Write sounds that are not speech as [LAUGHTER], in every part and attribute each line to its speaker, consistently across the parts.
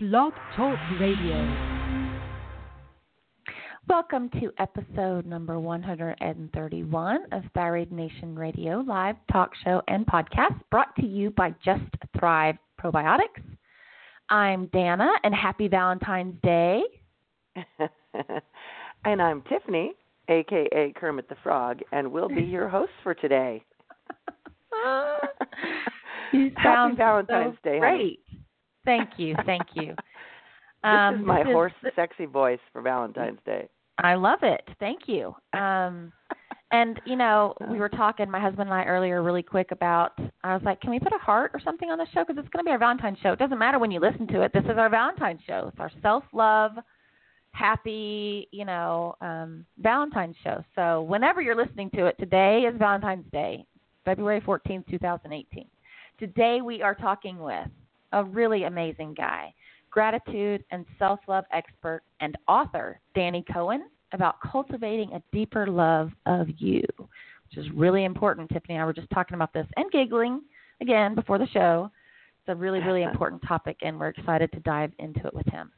Speaker 1: Blog Talk Radio.
Speaker 2: Welcome to episode number 131 of Thyroid Nation Radio live talk show and podcast brought to you by Just Thrive Probiotics. I'm Danna and happy Valentine's Day. [LAUGHS]
Speaker 3: and I'm Tiffany, aka Kermit the Frog, and we'll be your host for today. [LAUGHS]
Speaker 2: you [LAUGHS]
Speaker 3: Happy Valentine's
Speaker 2: so
Speaker 3: Day.
Speaker 2: Great. Thank you. Thank you. [LAUGHS]
Speaker 3: This
Speaker 2: Um,
Speaker 3: is my
Speaker 2: this
Speaker 3: hoarse, sexy voice for Valentine's Day.
Speaker 2: I love it. Thank you. Um, and you know, we were talking, my husband and I earlier, really quick about. I was like, "Can we put a heart or something on the show? Because it's going to be our Valentine's show. It doesn't matter when you listen to it. This is our Valentine's show. It's our self-love, happy, you know, um, Valentine's show. So whenever you're listening to it, today is Valentine's Day, February fourteenth, two thousand eighteen. Today we are talking with a really amazing guy gratitude and self love expert and author Danny Cohen about cultivating a deeper love of you, which is really important. Tiffany and I were just talking about this and giggling again before the show. It's a really, really [LAUGHS] important topic, and we're excited to dive into it with him.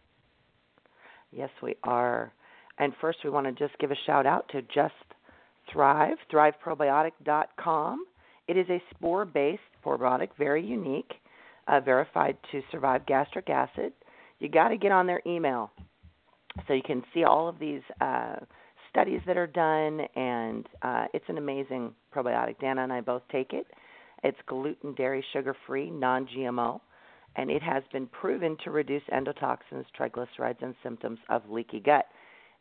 Speaker 3: Yes, we are. And first, we want to just give a shout out to Just Thrive, thriveprobiotic.com. It is a spore based probiotic, very unique, uh, verified to survive gastric acid. You got to get on their email so you can see all of these uh, studies that are done, and uh, it's an amazing probiotic. Danna and I both take it. It's gluten, dairy, sugar free, non GMO, and it has been proven to reduce endotoxins, triglycerides, and symptoms of leaky gut.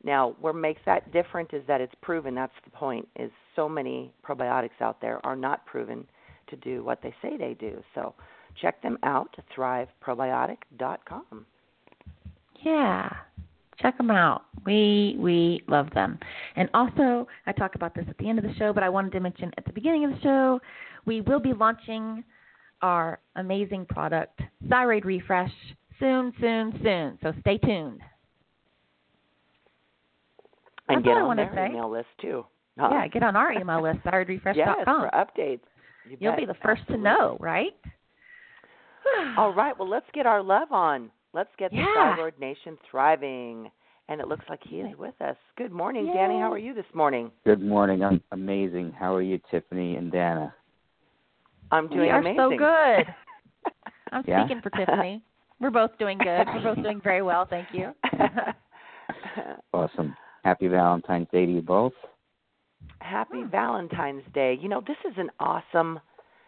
Speaker 3: Now, what makes that different is that it's proven. That's the point. Is so many probiotics out there are not proven to do what they say they do. So, check them out. ThriveProbiotic.com.
Speaker 2: Yeah. Check them out. We we love them. And also, I talk about this at the end of the show, but I wanted to mention at the beginning of the show, we will be launching our amazing product, Thyroid Refresh, soon, soon, soon. So stay tuned.
Speaker 3: And
Speaker 2: That's
Speaker 3: get
Speaker 2: I
Speaker 3: on their
Speaker 2: say.
Speaker 3: email list too. Huh?
Speaker 2: Yeah, get on our email list, [LAUGHS]
Speaker 3: yes,
Speaker 2: thyroidrefresh.com.
Speaker 3: for updates. You
Speaker 2: You'll
Speaker 3: bet.
Speaker 2: be the first
Speaker 3: Absolutely.
Speaker 2: to know, right?
Speaker 3: All right, well, let's get our love on. Let's get the
Speaker 2: Yeah.
Speaker 3: Thyroid Nation thriving. And it looks like he is with us. Good morning, Danny. How are you this morning?
Speaker 4: Good morning. I'm amazing. How are you, Tiffany and Danna?
Speaker 3: I'm doing
Speaker 2: we are
Speaker 3: amazing.
Speaker 2: so good. [LAUGHS] I'm
Speaker 4: Yeah?
Speaker 2: speaking for Tiffany. We're both doing good. We're both doing very well, thank you. [LAUGHS]
Speaker 4: Awesome. Happy Valentine's Day to you both.
Speaker 3: Happy oh. Valentine's Day. You know, this is an awesome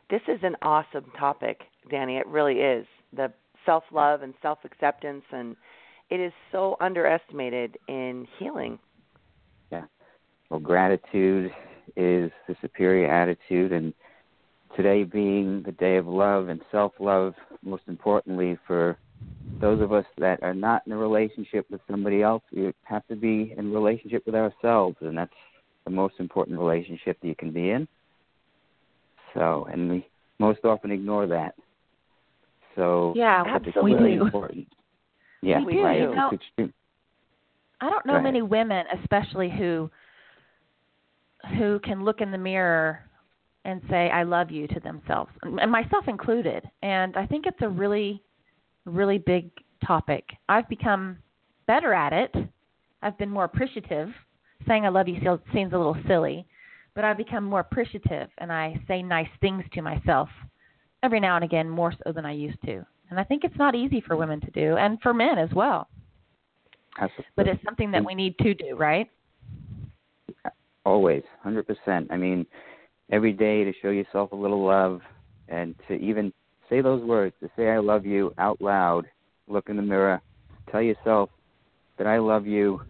Speaker 3: this is an awesome topic, Danny. It really is. The self-love and self-acceptance and it is so underestimated in healing. Yeah.
Speaker 4: Well, gratitude is the superior attitude, and today being the day of love and self love, most importantly, for those of us that are not in a relationship with somebody else, we have to be in relationship with ourselves, and that's the most important relationship that you can be in. So, and we most often ignore that. So,
Speaker 2: Yeah,
Speaker 3: Absolutely.
Speaker 2: we do.
Speaker 4: important. Yeah,
Speaker 3: We do.
Speaker 4: right.
Speaker 2: You know-. I don't know many women, especially who who can look in the mirror and say "I love you" to themselves, and myself included. And I think it's a really, really big topic. I've become better at it. I've been more appreciative. Saying "I love you" seems a little silly, but I've become more appreciative, and I say nice things to myself every now and again, more so than I used to. And I think it's not easy for women to do, and for men as well
Speaker 4: Absolutely.
Speaker 2: but it's something that we need to do, right?
Speaker 4: Always, hundred percent. I mean, every day to show yourself a little love, and to even say those words, to say "I love you" out loud. Look in the mirror, tell yourself that I love you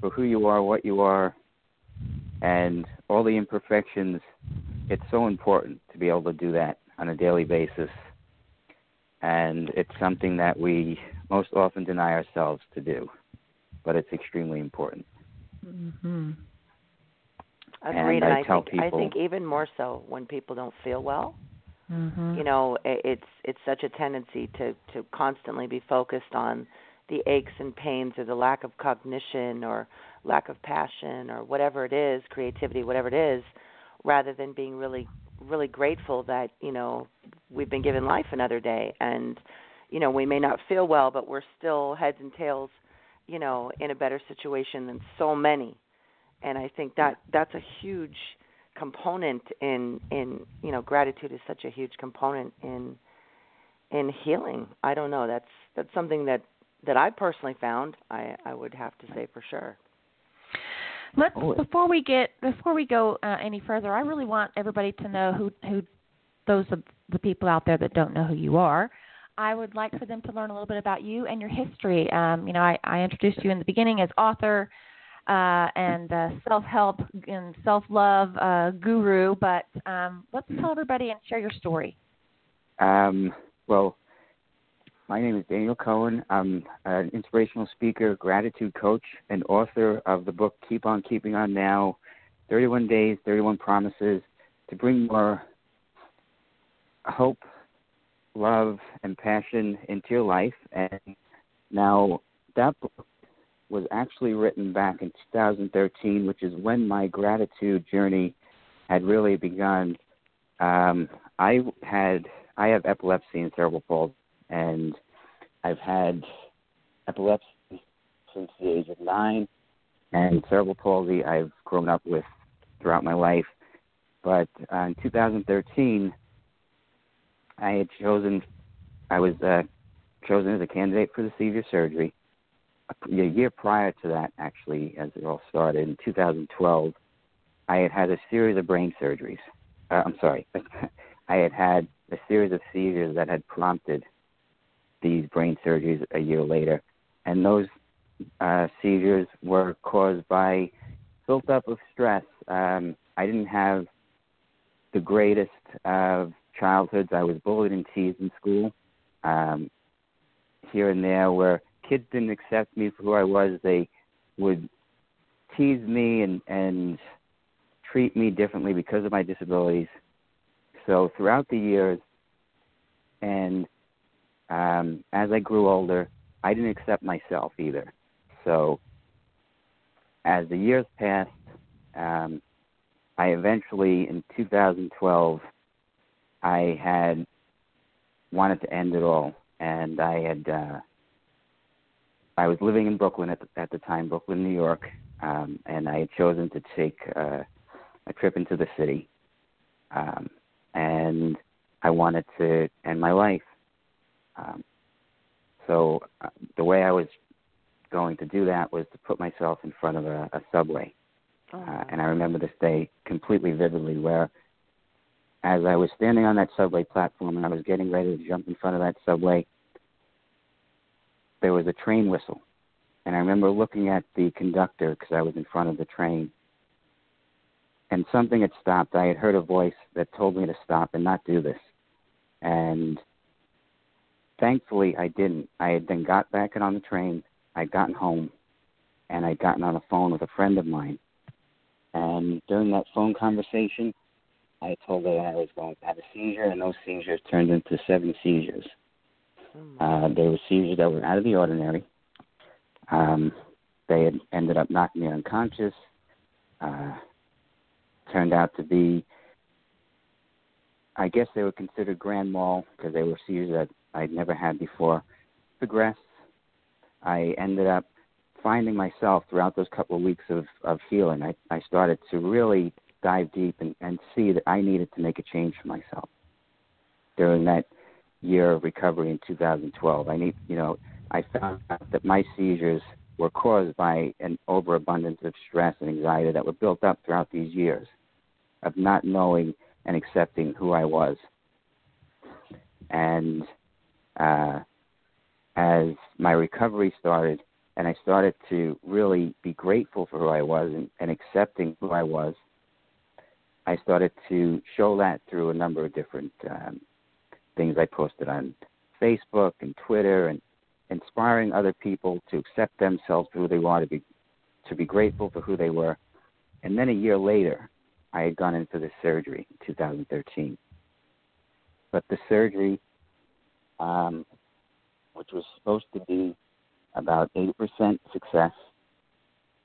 Speaker 4: for who you are, what you are, and all the imperfections. It's so important to be able to do that on a daily basis, and it's something that we most often deny ourselves to do, but it's extremely important.
Speaker 2: Mm-hmm.
Speaker 3: Agreed.
Speaker 4: And I
Speaker 3: I
Speaker 4: tell
Speaker 3: think I think even more so when people don't feel well.
Speaker 2: Mm-hmm.
Speaker 3: you know it's it's such a tendency to to constantly be focused on the aches and pains or the lack of cognition or lack of passion or whatever it is creativity whatever it is rather than being really really grateful that you know we've been given life another day. And you know we may not feel well but we're still heads and tails you know in a better situation than so many. And i think that that's a huge component in in you know gratitude is such a huge component in in healing. I don't know. That's that's something that that i personally found i i would have to say for sure
Speaker 2: Let's before we get before we go uh, any further, I really want everybody to know who who those of the people out there that don't know who you are. I would like for them to learn a little bit about you and your history. Um, you know, I, I introduced you in the beginning as author uh, and uh, self-help and self-love uh, guru, but um, let's tell everybody and share your story.
Speaker 4: Um, well, my name is Daniel Cohen. I'm an inspirational speaker, gratitude coach, and author of the book Keep On Keeping On Now 31 Days, 31 Promises to bring more hope, love, and passion into your life. And now that book was actually written back in 2013, which is when my gratitude journey had really begun. Um, I had I have epilepsy and cerebral palsy, and I've had epilepsy since the age of nine, and cerebral palsy I've grown up with throughout my life. But uh, in 2013, I had chosen, I was uh, chosen as a candidate for the seizure surgery. A year prior to that, actually, as it all started in 2012, I had had a series of brain surgeries. Uh, I'm sorry, [LAUGHS] I had had a series of seizures that had prompted these brain surgeries a year later, and those uh, seizures were caused by built up of stress. Um, I didn't have the greatest of childhoods. I was bullied and teased in school, um, here and there, where kids didn't accept me for who I was. They would tease me and and treat me differently because of my disabilities. So throughout the years, and um, as I grew older, I didn't accept myself either. So as the years passed, um, I eventually, in 2012, I had wanted to end it all, and I had uh, I was living in Brooklyn at the, at the time, Brooklyn, New York, um, and I had chosen to take uh, a trip into the city, um, and I wanted to end my life. Um, so uh, the way I was going to do that was to put myself in front of a, a subway, oh. uh, and I remember this day completely vividly, where as I was standing on that subway platform and I was getting ready to jump in front of that subway, there was a train whistle. And I remember looking at the conductor because I was in front of the train. And something had stopped. I had heard a voice that told me to stop and not do this. And thankfully, I didn't. I had then got back on the train. I'd gotten home, and I'd gotten on the phone with a friend of mine. And during that phone conversation, I told her I was going to have a seizure, and those seizures turned into seven seizures. Oh uh, they were seizures that were out of the ordinary. Um, they had ended up knocking me unconscious. Uh, turned out to be, I guess they were considered grand mal because they were seizures that I'd never had before. Progressed. I ended up finding myself throughout those couple of weeks of, of healing. I, I started to really dive deep and, and see that I needed to make a change for myself during that year of recovery in 2012. I need, you know, I found out that my seizures were caused by an overabundance of stress and anxiety that were built up throughout these years of not knowing and accepting who I was. And uh, as my recovery started, and I started to really be grateful for who I was and, and accepting who I was, I started to show that through a number of different um, things I posted on Facebook and Twitter, and inspiring other people to accept themselves for who they want to be, to be grateful for who they were. And then a year later, I had gone in for the surgery in 2013. But the surgery, um, which was supposed to be about 80% success,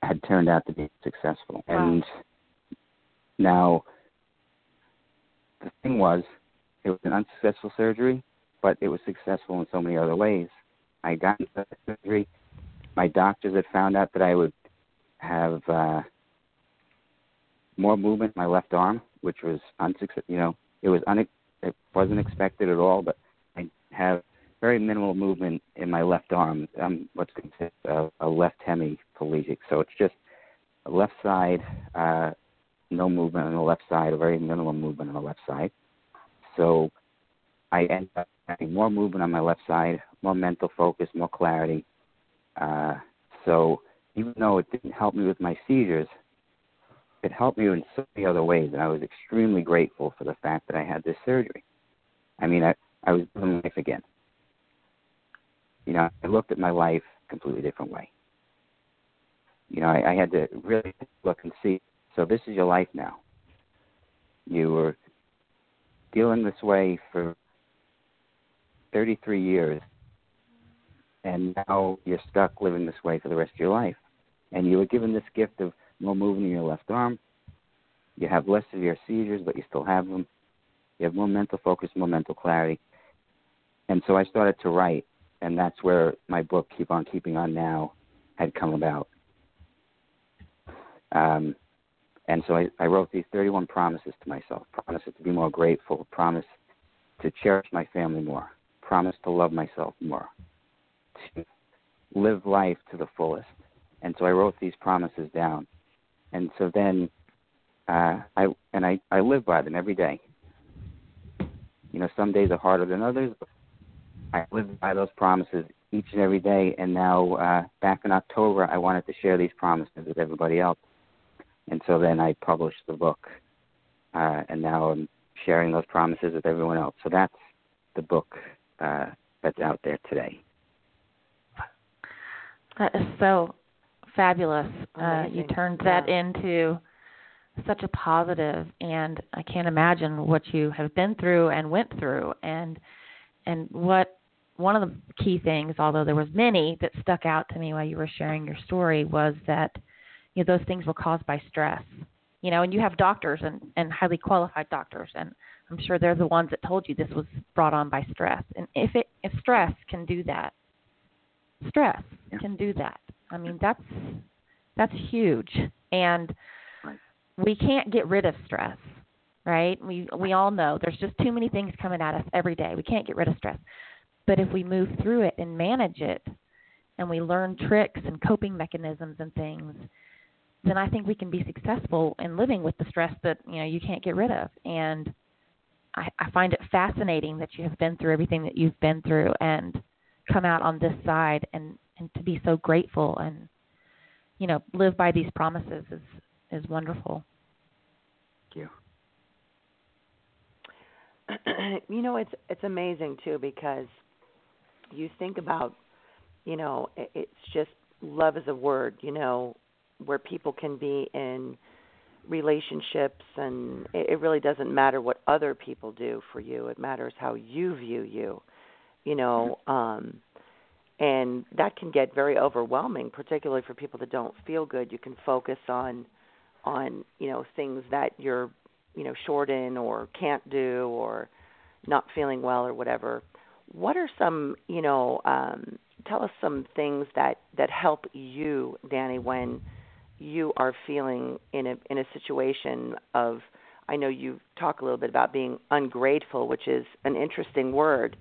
Speaker 4: had turned out to be successful. Wow. And now the thing was, it was an unsuccessful surgery, but it was successful in so many other ways. I got into the surgery. My doctors had found out that I would have uh, more movement in my left arm, which was unsuccessful. You know, it was un- it wasn't expected at all, but have very minimal movement in my left arm. I'm what's considered a, a left hemiplegic, so it's just left side, uh, no movement on the left side, or very minimal movement on the left side. So I end up having more movement on my left side, more mental focus, more clarity. Uh, so even though it didn't help me with my seizures, it helped me in so many other ways, and I was extremely grateful for the fact that I had this surgery. I mean, I I was living life again. You know, I looked at my life completely different way. You know, I, I had to really look and see. So this is your life now. You were dealing this way for 33 years, and now you're stuck living this way for the rest of your life. And you were given this gift of more movement in your left arm. You have less severe seizures, but you still have them. You have more mental focus, more mental clarity. And so I started to write, and that's where my book, Keep On Keeping On Now, had come about. Um, and so I, I wrote these 31 promises to myself promises to be more grateful, promise to cherish my family more, promise to love myself more, to live life to the fullest. And so I wrote these promises down. And so then uh, I and I, I live by them every day. You know, some days are harder than others, but I live by those promises each and every day. And now, uh, back in October, I wanted to share these promises with everybody else. And so then I published the book, uh, and now I'm sharing those promises with everyone else. So that's the book uh, that's out there today.
Speaker 2: That is so fabulous. Uh, you
Speaker 3: Amazing.
Speaker 2: turned that
Speaker 3: Yeah.
Speaker 2: into such a positive, and I can't imagine what you have been through and went through, and and what one of the key things, although there was many that stuck out to me while you were sharing your story, was that you know those things were caused by stress. You know, and you have doctors and and highly qualified doctors, and I'm sure they're the ones that told you this was brought on by stress. And if it if stress can do that, stress
Speaker 4: Yeah.
Speaker 2: can do that. I mean, that's that's huge, and we can't get rid of stress, right? We we all know there's just too many things coming at us every day. We can't get rid of stress, but if we move through it and manage it, and we learn tricks and coping mechanisms and things, then I think we can be successful in living with the stress that you know you can't get rid of. And I, I find it fascinating that you have been through everything that you've been through and come out on this side and and to be so grateful and you know live by these promises is is wonderful.
Speaker 4: Thank you. [CLEARS THROAT]
Speaker 3: you know, it's it's amazing too because you think about, you know, it's just love is a word, you know, where people can be in relationships and it, really doesn't matter what other people do for you. It matters how you view you, you know, um and that can get very overwhelming, particularly for people that don't feel good. You can focus on on, you know, things that you're you know short in or can't do or not feeling well or whatever what are some you know um tell us some things that that help you danny when you are feeling in a in a situation of i know you talk a little bit about being ungrateful which is an interesting word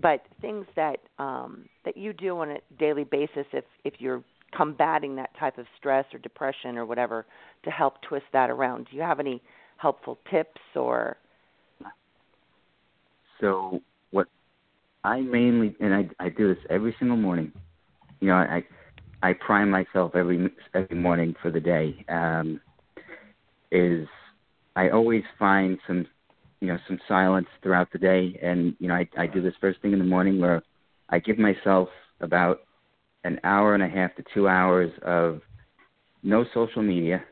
Speaker 3: but things that um that you do on a daily basis if if you're combating that type of stress or depression or whatever to help twist that around. Do you have any helpful tips or?
Speaker 4: So what I mainly and I I do this every single morning. You know, I I prime myself every every morning for the day. Um, is I always find some you know some silence throughout the day, and you know I I do this first thing in the morning where I give myself about an hour and a half to two hours of no social media.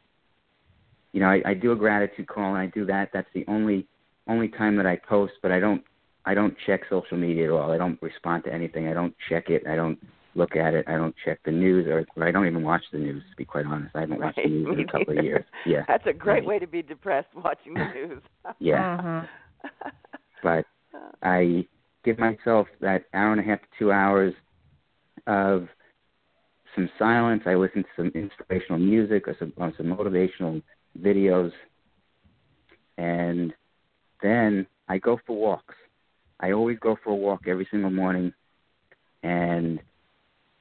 Speaker 4: You know, I, I do a gratitude call and I do that. That's the only only time that I post, but I don't I don't check social media at all. I don't respond to anything. I don't check it. I don't look at it. I don't check the news, or, or I don't even watch the news. To be quite honest, I haven't watched the
Speaker 3: Right,
Speaker 4: news in a [LAUGHS] couple of years. Yeah,
Speaker 3: That's a great
Speaker 4: Right.
Speaker 3: way to be depressed watching the news. [LAUGHS]
Speaker 4: yeah.
Speaker 2: Mhm. [LAUGHS]
Speaker 4: But I give myself that hour and a half to two hours of some silence. I listen to some inspirational music or some, or some motivational videos. And then I go for walks. I always go for a walk every single morning. And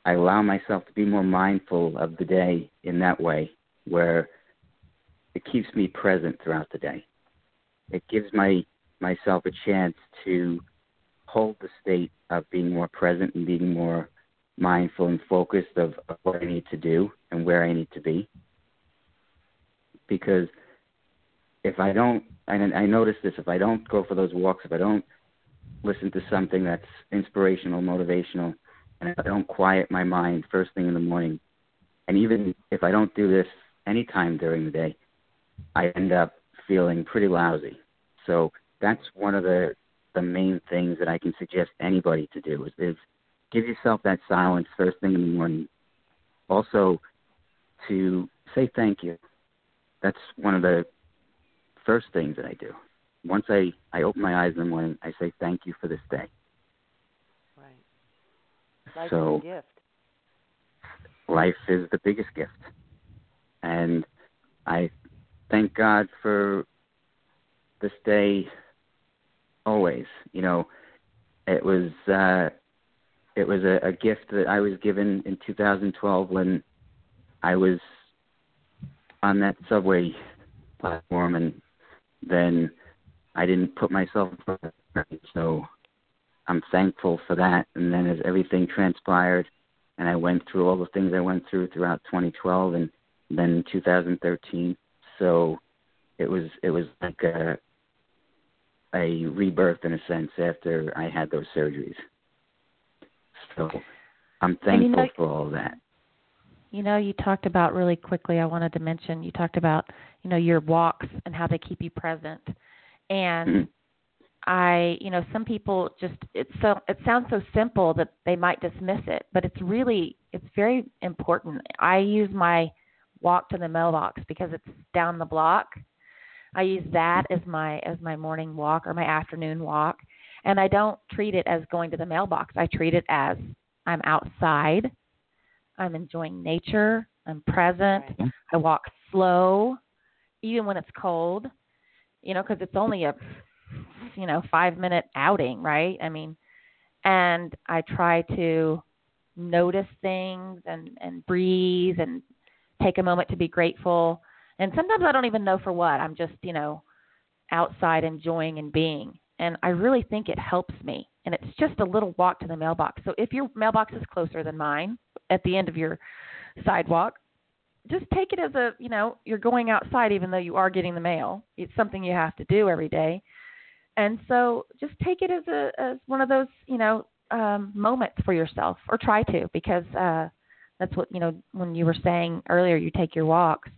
Speaker 4: I allow myself to be more mindful of the day in that way, where it keeps me present throughout the day. It gives my myself a chance to hold the state of being more present and being more mindful and focused of, of what I need to do and where I need to be. Because if I don't, and I notice this, if I don't go for those walks, if I don't listen to something that's inspirational, motivational, and if I don't quiet my mind first thing in the morning, and even if I don't do this anytime during the day, I end up feeling pretty lousy. So that's one of the the main things that I can suggest anybody to do is, is give yourself that silence first thing in the morning. Also, to say thank you. That's one of the first things that I do. Once I, I open my eyes in the morning, I say thank you for this day.
Speaker 3: Right. Life
Speaker 4: so,
Speaker 3: is a gift.
Speaker 4: Life is the biggest gift. And I thank God for this day always. You know, it was uh it was a, a gift that I was given in 2012 when I was on that subway platform, and then I didn't put myself in front of it. So I'm thankful for that. And then as everything transpired, and I went through all the things I went through throughout 2012 and then 2013, so it was it was like a a rebirth in a sense after I had those surgeries. So I'm thankful
Speaker 2: you know,
Speaker 4: for all that.
Speaker 2: You know, you talked about really quickly. I wanted to mention you talked about you know your walks and how they keep you present, and
Speaker 4: mm-hmm.
Speaker 2: I you know some people just it's so it sounds so simple that they might dismiss it, but it's really it's very important. I use my walk to the mailbox because it's down the block. I use that as my as my morning walk or my afternoon walk and I don't treat it as going to the mailbox. I treat it as I'm outside. I'm enjoying nature. I'm present.
Speaker 3: Right.
Speaker 2: I walk slow, even when it's cold. You know, because it's only a, you know, five minute outing, right? I mean, and I try to notice things and and breathe and take a moment to be grateful. And sometimes I don't even know for what. I'm just, you know, outside enjoying and being and I really think it helps me. And it's just a little walk to the mailbox. So if your mailbox is closer than mine at the end of your sidewalk, just take it as a, you know, you're going outside even though you are getting the mail. It's something you have to do every day. And so just take it as a as one of those, you know, um moments for yourself or try to because uh that's what, you know, when you were saying earlier you take your walks,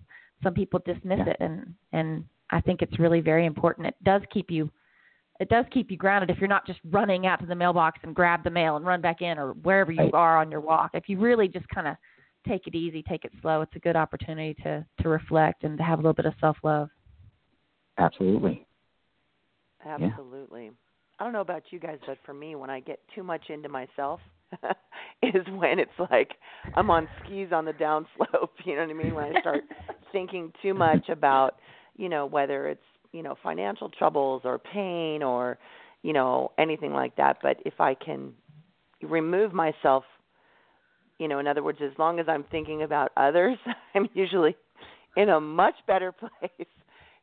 Speaker 2: some people dismiss
Speaker 4: yeah.
Speaker 2: it and and I think it's really very important. It does keep you it does keep you grounded if you're not just running out to the mailbox and grab the mail and run back in or wherever you
Speaker 4: right.
Speaker 2: are on your walk. If you really just kind of take it easy, take it slow, it's a good opportunity to to reflect and to have a little bit of self love.
Speaker 4: Absolutely.
Speaker 3: Absolutely. Yeah. I don't know about you guys, but for me, when I get too much into myself, [LAUGHS] is when it's like I'm on skis on the downslope. [LAUGHS] You know what I mean? When I start [LAUGHS] thinking too much about, you know, whether it's you know financial troubles or pain or you know anything like that but if i can remove myself you know in other words as long as i'm thinking about others [LAUGHS] i'm usually in a much better [LAUGHS] place.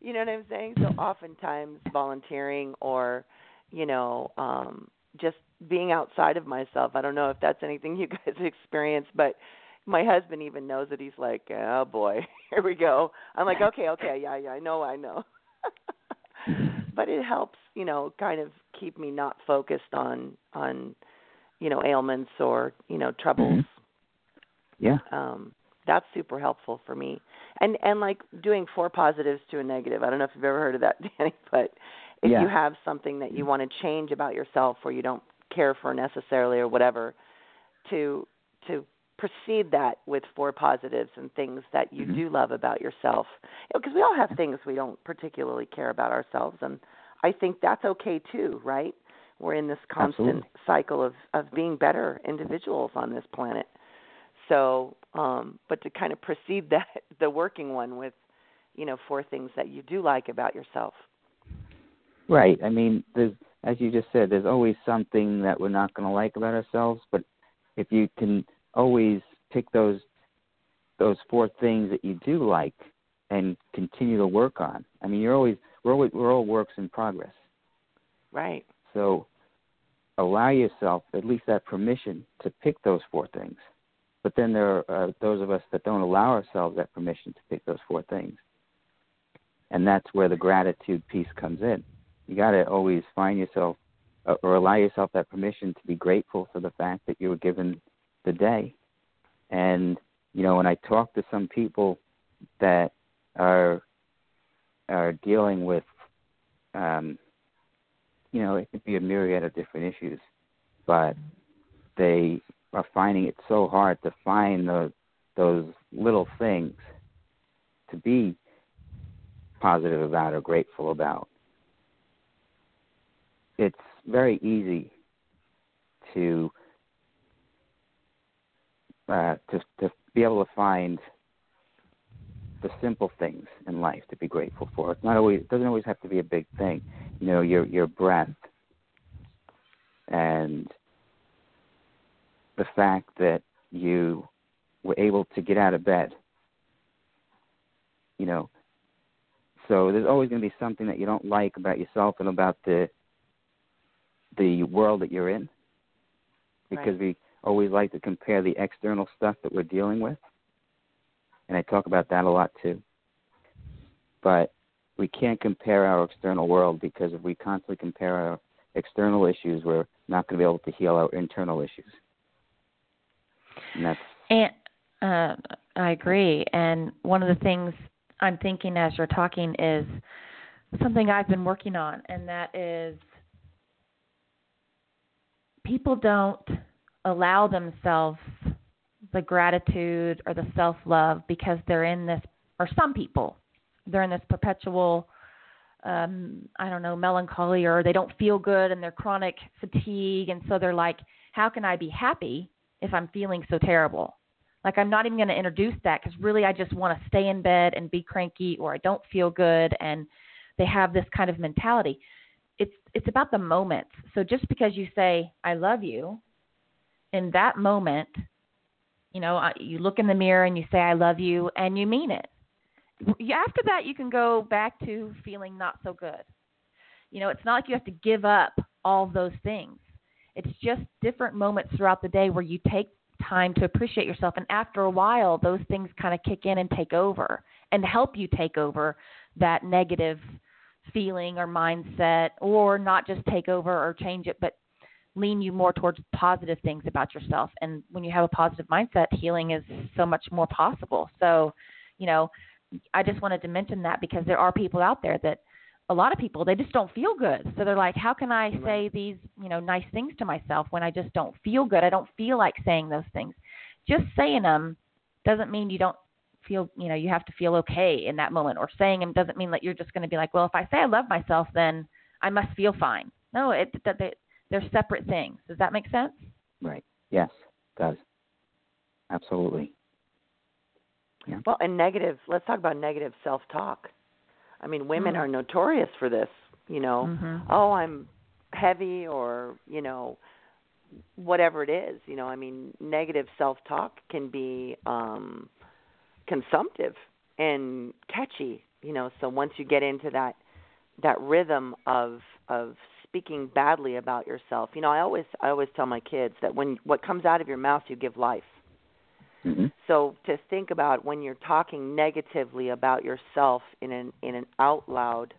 Speaker 3: You know what i'm saying? So oftentimes volunteering or you know um just being outside of myself. I don't know if that's anything [LAUGHS] you guys experience but my husband even knows it he's like oh boy here we go. I'm like okay okay yeah yeah i know i know. But it helps, you know, kind of keep me not focused on on you know ailments or you know troubles.
Speaker 4: Yeah.
Speaker 3: Um, that's super helpful for me. And and like doing four positives to a negative. I don't know if you've ever heard of that, [LAUGHS] Danny, but if
Speaker 4: yeah.
Speaker 3: you have something that you want to change about yourself or you don't care for necessarily or whatever, to to precede that with four positives and things that you
Speaker 4: mm-hmm.
Speaker 3: do love about yourself. Because you know, we all have things we don't particularly care about ourselves, and I think that's okay too, right? We're in this constant
Speaker 4: Absolutely.
Speaker 3: cycle of of being better individuals on this planet. So, um, but to kind of precede that, [LAUGHS] the working one with, you know, four things that you do like about yourself.
Speaker 4: Right. I mean, there's as you just said, there's always something that we're not going to like about ourselves. But if you can always pick those those four things that you do like and continue to work on. I mean, you're always we're always, we're all works in progress.
Speaker 3: Right.
Speaker 4: So allow yourself at least that permission to pick those four things. But then there are uh, those of us that don't allow ourselves that permission to pick those four things. And that's where the gratitude piece comes in. You got to always find yourself uh, or allow yourself that permission to be grateful for the fact that you were given the day. And, you know, when I talk to some people that are are dealing with um, you know, it could be a myriad of different issues, but they are finding it so hard to find those those little things to be positive about or grateful about. It's very easy to uh, to to be able to find the simple things in life to be grateful for. It's not always it doesn't always have to be a big thing. You know, your your breath and the fact that you were able to get out of bed. You know, so there's always going to be something that you don't like about yourself and about the the world that you're in, because
Speaker 3: Right.
Speaker 4: we always like to compare the external stuff that we're dealing with, and I talk about that a lot too. But we can't compare our external world because if we constantly compare our external issues, we're not going to be able to heal our internal issues. And that's
Speaker 2: And uh, I agree. And one of the things I'm thinking as you're talking is something I've been working on, and that is people don't allow themselves the gratitude or the self love because they're in this, or some people, they're in this perpetual, um, I don't know, melancholy, or they don't feel good and they're chronic fatigue, and so they're like, how can I be happy if I'm feeling so terrible? Like I'm not even going to introduce that because really I just want to stay in bed and be cranky or I don't feel good and they have this kind of mentality. It's it's about the moments. So just because you say I love you in that moment, you know, you look in the mirror and you say I love you and you mean it. After that you can go back to feeling not so good. You know, it's not like you have to give up all those things. It's just different moments throughout the day where you take time to appreciate yourself. And after a while, those things kind of kick in and take over and help you take over that negative feeling or mindset, or not just take over or change it, but lean you more towards positive things about yourself. And when you have a positive mindset, healing is so much more possible. So, you know, I just wanted to mention that because there are people out there that a lot of people they just don't feel good. So they're like, how can I say these, you know, nice things to myself when I just don't feel good? I don't feel like saying those things. Just saying them doesn't mean you don't feel, you know, you have to feel okay in that moment or saying them doesn't mean that you're just going to be like, well, if I say I love myself, then I must feel fine. No, it that they they're separate things. Does that make sense?
Speaker 4: right. Yes, it does. Absolutely. Yeah.
Speaker 3: Well, and negative. Let's talk about negative self-talk. I mean, women
Speaker 2: Mm.
Speaker 3: are notorious for this. You know,
Speaker 2: Mhm.
Speaker 3: oh, I'm heavy, or you know, whatever it is. You know, I mean, negative self-talk can be um consumptive and catchy. You know, so once you get into that that rhythm of of speaking badly about yourself, you know, I always I always tell my kids that when what comes out of your mouth, you give life.
Speaker 4: Hmm
Speaker 3: So to think about when you're talking negatively about yourself in an in an out loud,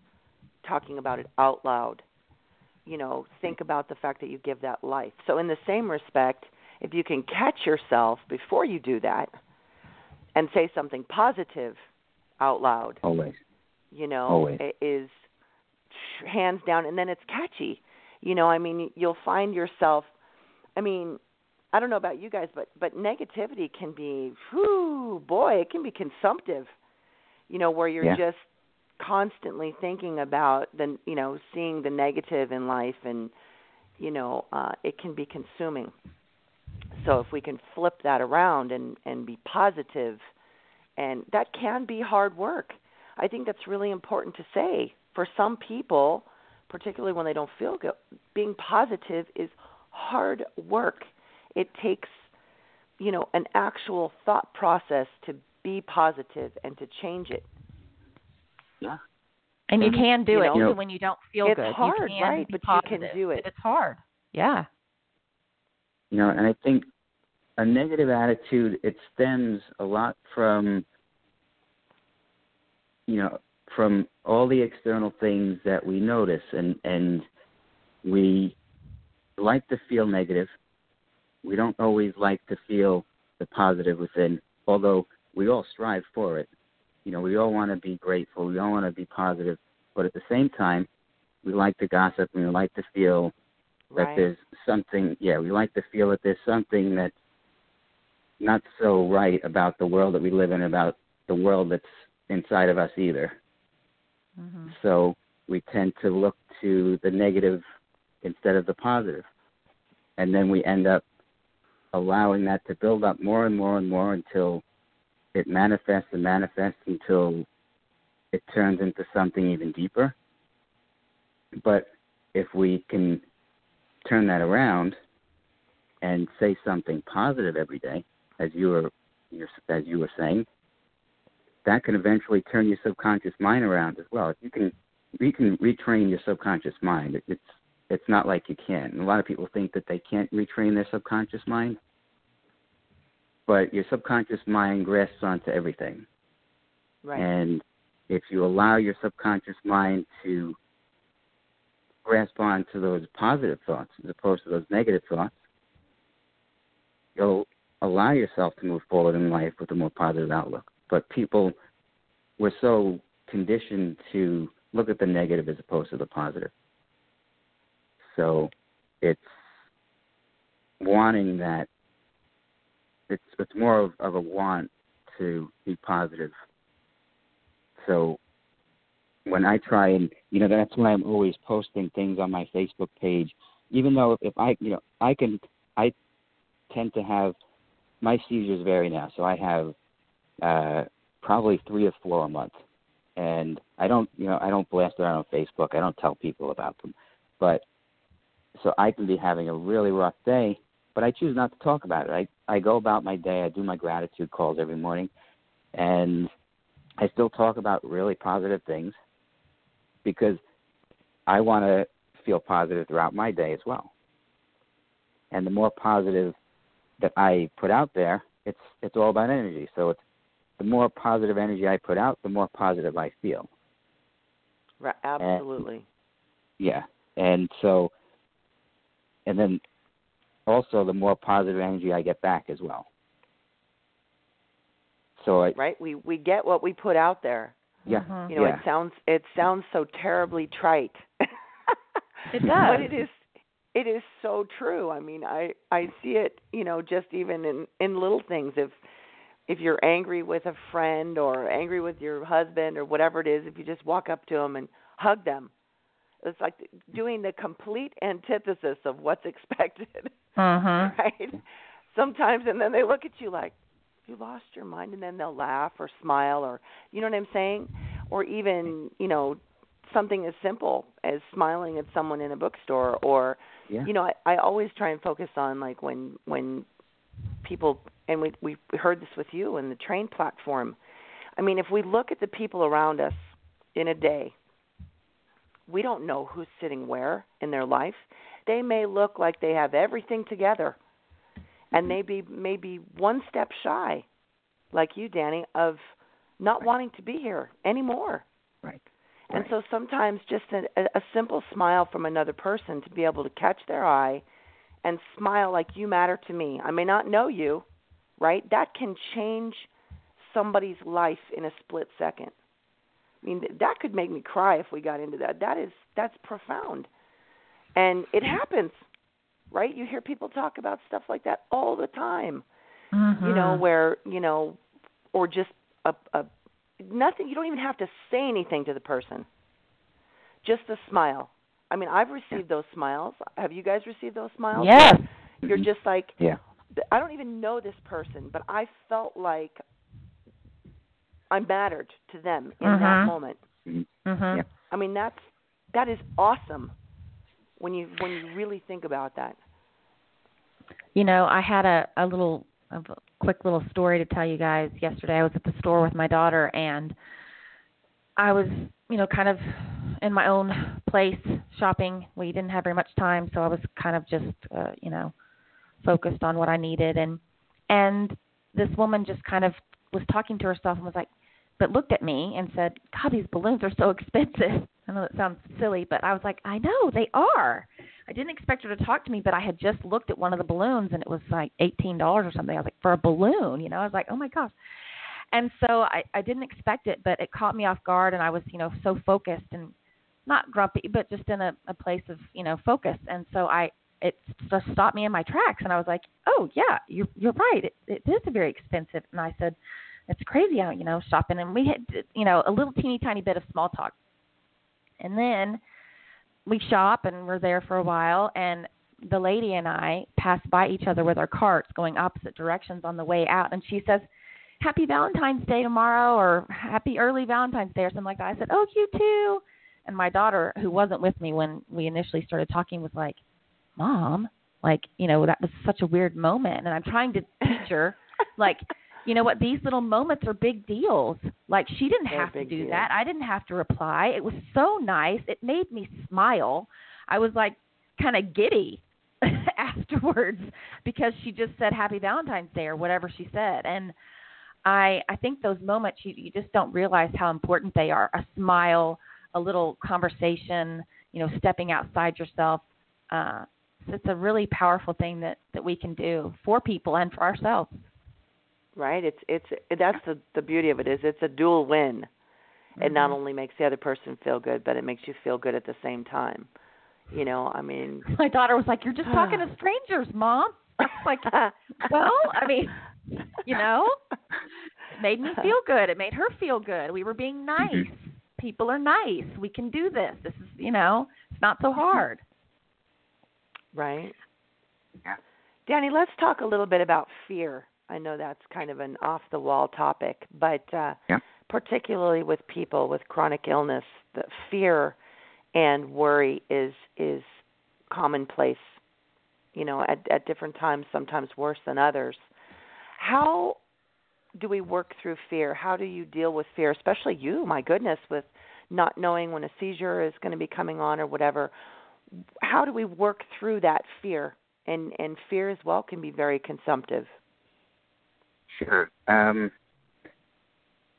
Speaker 3: talking about it out loud, you know, think about the fact that you give that life. So in the same respect, if you can catch yourself before you do that and say something positive out loud,
Speaker 4: Always.
Speaker 3: you know,
Speaker 4: Always.
Speaker 3: it is hands down and then it's catchy. You know, I mean, you'll find yourself I mean, I don't know about you guys, but but negativity can be, whew, boy, it can be consumptive. You know, where you're
Speaker 4: Yeah.
Speaker 3: just constantly thinking about the, you know, seeing the negative in life, and you know, uh, it can be consuming. So if we can flip that around and and be positive, and that can be hard work. I think that's really important to say. For some people, particularly when they don't feel good, being positive is hard work. It takes, you know, an actual thought process to be positive and to change it.
Speaker 4: Yeah.
Speaker 2: And you mm-hmm. can do
Speaker 3: You
Speaker 2: it
Speaker 3: know,
Speaker 2: even when you don't feel
Speaker 3: it's
Speaker 2: good.
Speaker 3: hard,
Speaker 2: you can
Speaker 3: right,
Speaker 2: be
Speaker 3: but you can do it.
Speaker 2: It's hard. Yeah.
Speaker 4: You know, and I think a negative attitude it stems a lot from you know from all the external things that we notice and and we like to feel negative we don't always like to feel the positive within although we all strive for it. You know we all want to be grateful we all want to be positive but at the same time we like to gossip and we like to feel that
Speaker 3: Right.
Speaker 4: there's something yeah we like to feel that there's something that's not so right about the world that we live in about the world that's inside of us either.
Speaker 2: Hmm
Speaker 4: so we tend to look to the negative instead of the positive. And then we end up allowing that to build up more and more and more until it manifests and manifests until it turns into something even deeper but if we can turn that around and say something positive every day, as you were as you were saying, that can eventually turn your subconscious mind around as well. If you can you can retrain your subconscious mind. It, it's it's not like you can't. And a lot of people think that they can't retrain their subconscious mind, but your subconscious mind grasps onto everything.
Speaker 3: Right.
Speaker 4: And if you allow your subconscious mind to grasp onto those positive thoughts as opposed to those negative thoughts, you'll allow yourself to move forward in life with a more positive outlook. But people we're so conditioned to look at the negative as opposed to the positive. So it's wanting that it's it's more of, of a want to be positive. So when I try and you know that's why I'm always posting things on my Facebook page, even though if I you know I can I tend to have my seizures vary now, so I have uh, probably three or four a month, and I don't you know I don't blast it out on Facebook. I don't tell people about them, but so I can be having a really rough day, but I choose not to talk about it. I I go about my day. I do my gratitude calls every morning, and I still talk about really positive things because I want to feel positive throughout my day as well. And the more positive that I put out there, it's it's all about energy. So it's the more positive energy I put out, the more positive I feel.
Speaker 3: Right. Absolutely.
Speaker 4: Yeah. And so and then also the more positive energy I get back as well. So I
Speaker 3: right. We we get what we put out there.
Speaker 4: yeah.
Speaker 2: Mhm.
Speaker 3: You know,
Speaker 4: yeah.
Speaker 3: it sounds it sounds so terribly trite.
Speaker 2: It [LAUGHS] does, But
Speaker 3: it is it is so true. I mean, I I see it, you know, just even in in little things if if you're angry with a friend or angry with your husband or whatever it is, if you just walk up to them and hug them. It's like doing the complete antithesis of what's [LAUGHS] expected,
Speaker 2: Mhm.
Speaker 3: right? Sometimes and then they look at you like you lost your mind and then they'll laugh or smile or you know what I'm saying? Or even, you know, something as simple as smiling at someone in a bookstore or
Speaker 4: Yeah.
Speaker 3: you know I, I always try and focus on like when when people and we we heard this with you in the train platform i mean if we look at the people around us in a day we don't know who's sitting where in their life they may look like they have everything together and they maybe maybe one step shy like you danny of not wanting to be here anymore
Speaker 4: Right.
Speaker 3: and
Speaker 4: Right.
Speaker 3: so sometimes just a, a simple smile from another person to be able to catch their eye and smile like you matter to me. I may not know you, right? That can change somebody's life in a split second. I mean, th- that could make me cry if we got into that. That is that's profound. And it happens, right? You hear people talk about stuff like that all the time you know
Speaker 2: Mhm.
Speaker 3: where you know or just a a nothing you don't even have to say anything to the person just a smile I mean, I've received those smiles. Have you guys received those smiles?
Speaker 2: Yes.
Speaker 3: You're
Speaker 4: Mhm.
Speaker 3: just like,
Speaker 4: Yeah.
Speaker 3: I don't even know this person, but I felt like I mattered to them in that
Speaker 2: Mhm.
Speaker 3: moment.
Speaker 4: Mhm.
Speaker 2: Mhm.
Speaker 4: Yeah.
Speaker 3: I mean, that's that is awesome when you when you really think about that.
Speaker 2: You know, I had a a little a quick little story to tell you guys. Yesterday, I was at the store with my daughter, and I was, you know, kind of in my own place shopping. We didn't have very much time, so I was kind of just, uh, you know, focused on what I needed. And and this woman just kind of was talking to herself and was like, but looked at me and said, "God, these balloons are so expensive." I know that sounds silly, but I was like, "I know they are." I didn't expect her to talk to me, but I had just looked at one of the balloons and it was like eighteen dollars or something. I was like, for a balloon, you know, I was like, oh my gosh. And so I, I didn't expect it, but it caught me off guard, and I was, you know, so focused and not grumpy, but just in a, a place of, you know, focus. And so I, it just stopped me in my tracks, and I was like, oh yeah, you're you're right. It, it is very expensive. And I said, it's crazy how you know shopping, and we had, you know, a little teeny tiny bit of small talk, and then we shop and we're there for a while. And the lady and I pass by each other with our carts going opposite directions on the way out. And she says, Happy Valentine's Day tomorrow or happy early Valentine's Day or something like that. I said, Oh, you too. And my daughter, who wasn't with me when we initially started talking, was like, Mom, like, you know, that was such a weird moment. And I'm trying to teach her like you know what these little moments are big deals. Like she didn't
Speaker 3: They're
Speaker 2: have to do
Speaker 3: deals.
Speaker 2: that. I didn't have to reply. It was so nice. It made me smile. I was like kind of giddy [LAUGHS] afterwards because she just said happy valentine's day or whatever she said. And i i think those moments you you just don't realize how important they are. A smile a little conversation you know stepping outside yourself uh it's a really powerful thing that that we can do for people and for ourselves
Speaker 3: Right? It's it's that's the the beauty of it is it's a dual win. It not
Speaker 2: Mhm.
Speaker 3: only makes the other person feel good, but it makes you feel good at the same time. You know, I mean, [LAUGHS]
Speaker 2: My daughter was like, "You're just talking to strangers, mom." I was like, [LAUGHS] "Well, I mean, you know, it made me feel good. It made her feel good. We were being nice. People are nice. We can do this. This is, you know, it's not so hard."
Speaker 3: right?
Speaker 4: Yeah.
Speaker 3: Danny, let's talk a little bit about fear. I know that's kind of an off the wall topic, but uh
Speaker 4: Yeah.
Speaker 3: particularly with people with chronic illness, the fear and worry is is commonplace. You know, at at different times, sometimes worse than others. How do we work through fear? How do you deal with fear, especially you, my goodness, with not knowing when a seizure is going to be coming on or whatever? How do we work through that fear? And and fear as well can be very consumptive.
Speaker 4: Sure. Um,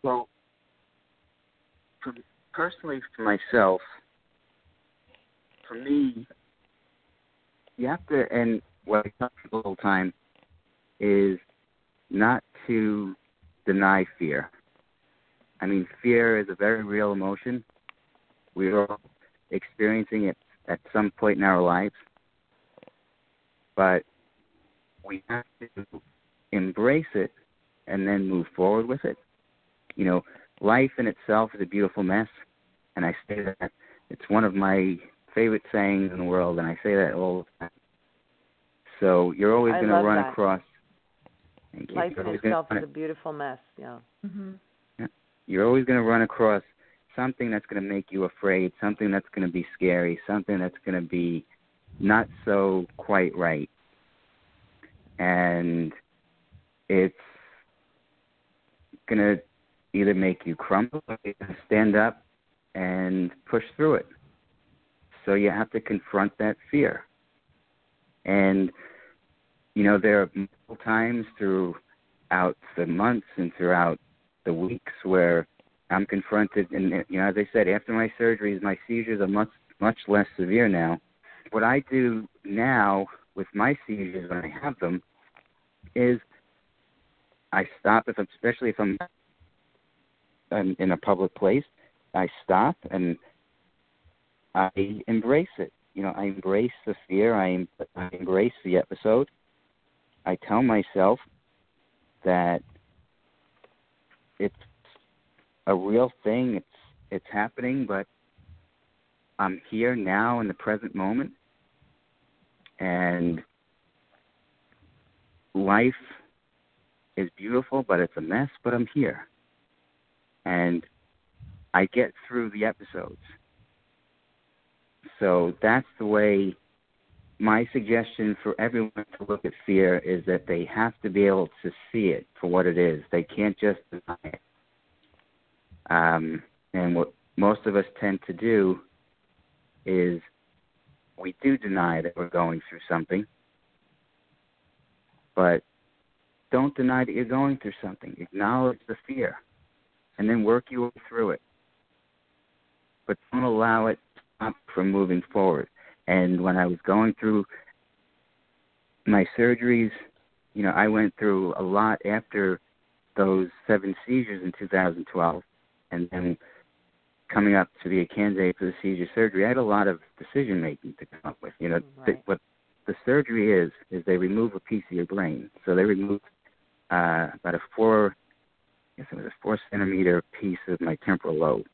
Speaker 4: well, for, personally, for myself, for me, you have to, and what I tell people all the time is not to deny fear. I mean, fear is a very real emotion. We're all experiencing it at some point in our lives, but we have to embrace it and then move forward with it. You know, life in itself is a beautiful mess, and I say that it's one of my favorite sayings in the world, and I say that all the time. So you're always going to run
Speaker 3: that.
Speaker 4: across. Thank you.
Speaker 3: Life
Speaker 4: You're
Speaker 3: in itself is a beautiful mess. Yeah.
Speaker 2: Mhm.
Speaker 4: you're always going to run across something that's going to make you afraid, something that's going to be scary, something that's going to be not so quite right. And it's going to either make you crumble or to stand up and push through it. So you have to confront that fear. And, you know, there are multiple times throughout the months and throughout the weeks where I'm confronted, and you know, as I said, after my surgeries, my seizures are much much less severe now. What I do now with my seizures when I have them is I stop if I'm, especially if I'm in, in a public place, I stop and I embrace it. You know, I embrace the fear. I, I embrace the episode. I tell myself that it's a real thing. It's it's happening, but I'm here now in the present moment, and life is beautiful, but it's a mess. But I'm here, and I get through the episodes. So that's the way. My suggestion for everyone to look at fear is that they have to be able to see it for what it is. They can't just deny it. Um, and what most of us tend to do is we do deny that we're going through something, but don't deny that you're going through something. Acknowledge the fear and then work your way through it. But don't allow it to stop from moving forward. And when I was going through my surgeries, you know, I went through a lot after those seven seizures in 2012, and then coming up to be a candidate for the seizure surgery, I had a lot of decision making to come up with. You know,
Speaker 3: Right.
Speaker 4: th- what the surgery is is they remove a piece of your brain. So they remove uh, about a four, I guess it was a four centimeter piece of my temporal lobe.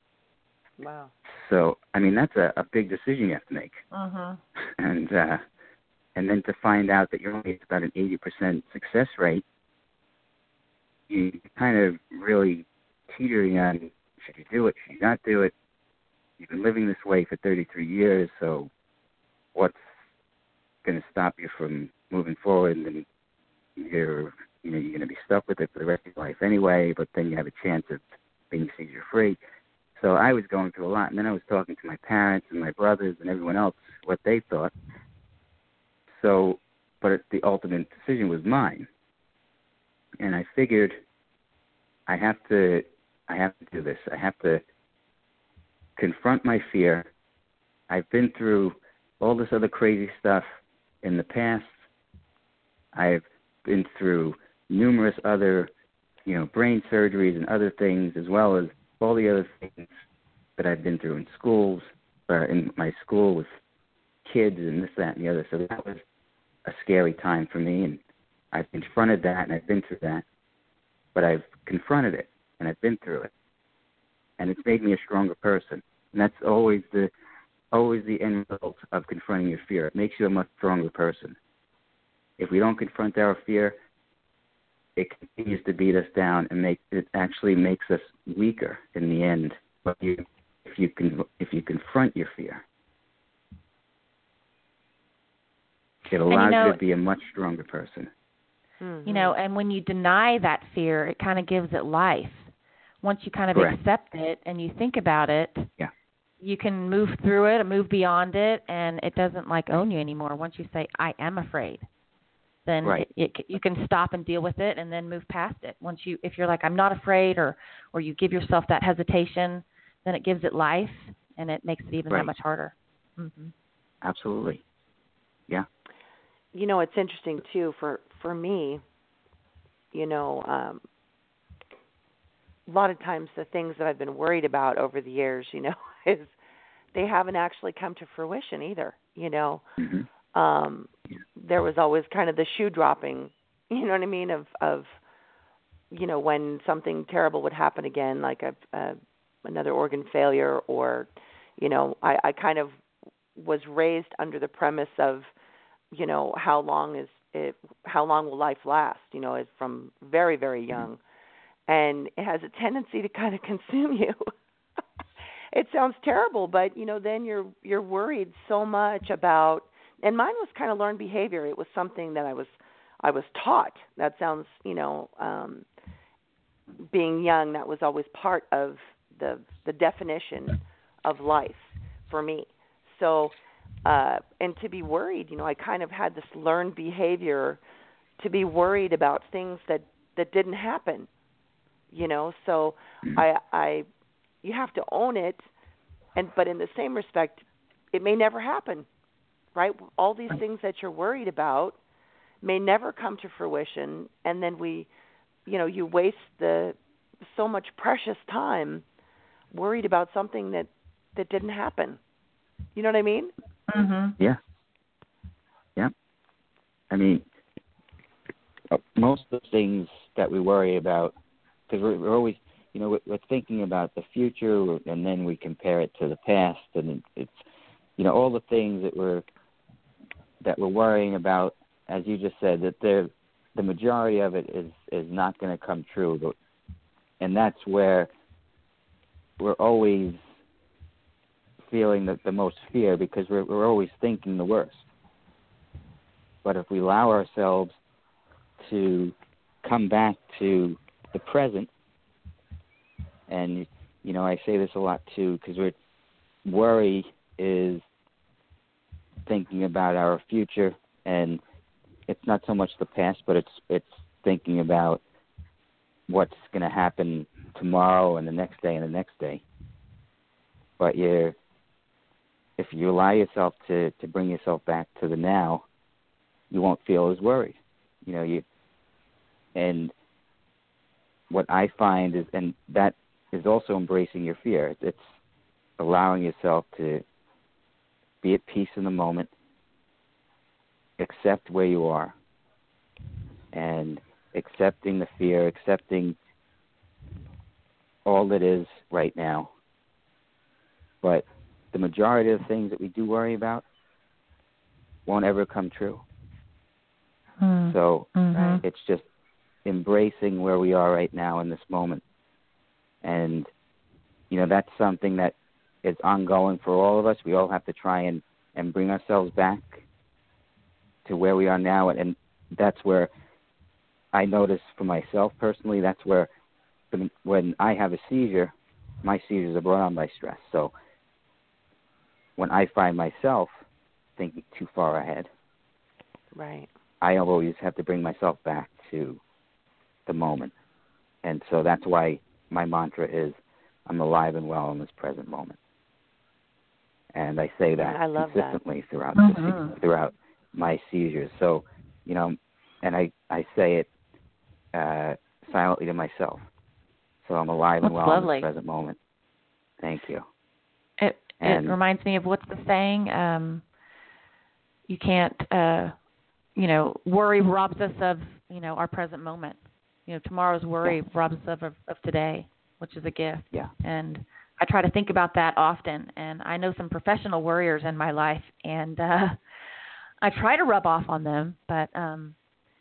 Speaker 3: Wow.
Speaker 4: So I mean that's a, a big decision you have to make,
Speaker 2: Mhm. [LAUGHS]
Speaker 4: and uh, and then to find out that you're only at about an eighty percent success rate, you kind of really teetering on should you do it, should you not do it. You've been living this way for 33 years, so what's going to stop you from moving forward? And then you're you know you're going to be stuck with it for the rest of your life anyway. But then you have a chance of being seizure free. So I was going through a lot, and then I was talking to my parents and my brothers and everyone else what they thought. So, but the ultimate decision was mine, and I figured I have to, I have to do this. I have to confront my fear. I've been through all this other crazy stuff in the past. I've been through numerous other, you know, brain surgeries and other things, as well as all the other things that I've been through in schools, or in my school with kids and this, that, and the other. So that was a scary time for me, and I've confronted that, and I've been through that. But I've confronted it, and I've been through it, and it's made me a stronger person. And that's always the always the end result of confronting your fear. It makes you a much stronger person. If we don't confront our fear, it continues to beat us down and make it actually makes us weaker in the end. But you, if you can, if you confront your fear, it allows
Speaker 2: know-
Speaker 4: you to be a much stronger person. Mm-hmm.
Speaker 2: You know, and when you deny that fear, it kind of gives it life. Once you kind of
Speaker 4: Correct.
Speaker 2: accept it and you think about it,
Speaker 4: Yeah.
Speaker 2: you can move through it and move beyond it, and it doesn't like own you anymore. Once you say, "I am afraid," then
Speaker 4: Right.
Speaker 2: it, it, you can stop and deal with it, and then move past it. Once you, if you're like, "I'm not afraid," or or you give yourself that hesitation, then it gives it life, and it makes it even
Speaker 4: Right.
Speaker 2: that much harder. hmm
Speaker 4: Absolutely. Yeah.
Speaker 3: you know it's interesting too for for me you know um a lot of times the things that I've been worried about over the years you know [LAUGHS] is they haven't actually come to fruition either you know
Speaker 4: hmm
Speaker 3: um
Speaker 4: Yeah.
Speaker 3: There was always kind of the shoe dropping [LAUGHS] you know what I mean of of you know when something terrible would happen again like a, a another organ failure or you know I I kind of was raised under the premise of you know how long is it how long will life last you know as from very very mm-hmm. young. And it has a tendency to kind of [LAUGHS] consume you. [LAUGHS] It sounds terrible but you know then you're you're worried so much about and mine was kind of learned behavior. It was something that i was i was taught. That sounds you know um being young that was always part of the the definition of life for me. So uh and to be worried you know i kind of had this learned behavior to be worried about things that that didn't happen you know? So
Speaker 4: Mhm.
Speaker 3: i i you have to own it and but in the same respect it may never happen right all these things that you're worried about may never come to fruition and then we you know you waste the so much precious time worried about something that that didn't happen you know what i mean
Speaker 2: hmm
Speaker 4: Yeah. Yeah. I mean, uh, most of the things that we worry about, because we're, we're always, you know, we're, we're thinking about the future, and then we compare it to the past, and it's you know all the things that we're that we're worrying about, as you just said, that they're the majority of it is is not going to come true, and that's where we're always feeling the, the most fear because we're we're always thinking the worst. But if we allow ourselves to come back to the present, and you know I say this a lot too because worry is thinking about our future and it's not so much the past but it's it's thinking about what's going to happen tomorrow and the next day and the next day. But you're if you allow yourself to to bring yourself back to the now you won't feel as worried you know you and what i find is and that is also embracing your fear. It's allowing yourself to be at peace in the moment, accept where you are, and accepting the fear, accepting all that is right now. But the majority of the things that we do worry about won't ever come true.
Speaker 2: Mm.
Speaker 4: So
Speaker 2: mm-hmm.
Speaker 4: it's just embracing where we are right now in this moment. And, you know, that's something that is ongoing for all of us. We all have to try and, and bring ourselves back to where we are now. And, and that's where I notice for myself personally, that's where when I have a seizure, my seizures are brought on by stress. So when I find myself thinking too far ahead,
Speaker 3: right,
Speaker 4: I always have to bring myself back to the moment. And so that's why my mantra is I'm alive and well in this present moment and I say that
Speaker 3: I love
Speaker 4: consistently
Speaker 3: that.
Speaker 4: throughout
Speaker 2: mm-hmm.
Speaker 4: the, throughout my seizures. So, you know, and I I say it uh, silently to myself. So I'm alive
Speaker 2: That's
Speaker 4: and well
Speaker 2: lovely.
Speaker 4: in the present moment. Thank you.
Speaker 2: It
Speaker 4: and,
Speaker 2: it reminds me of what's the saying? Um, you can't, uh, you know, worry robs us of you know our present moment. You know, tomorrow's worry
Speaker 4: yeah.
Speaker 2: robs us of, of today, which is a gift.
Speaker 4: Yeah.
Speaker 2: And I try to think about that often. And I know some professional worriers in my life, and uh, [LAUGHS] I try to rub off on them, but um,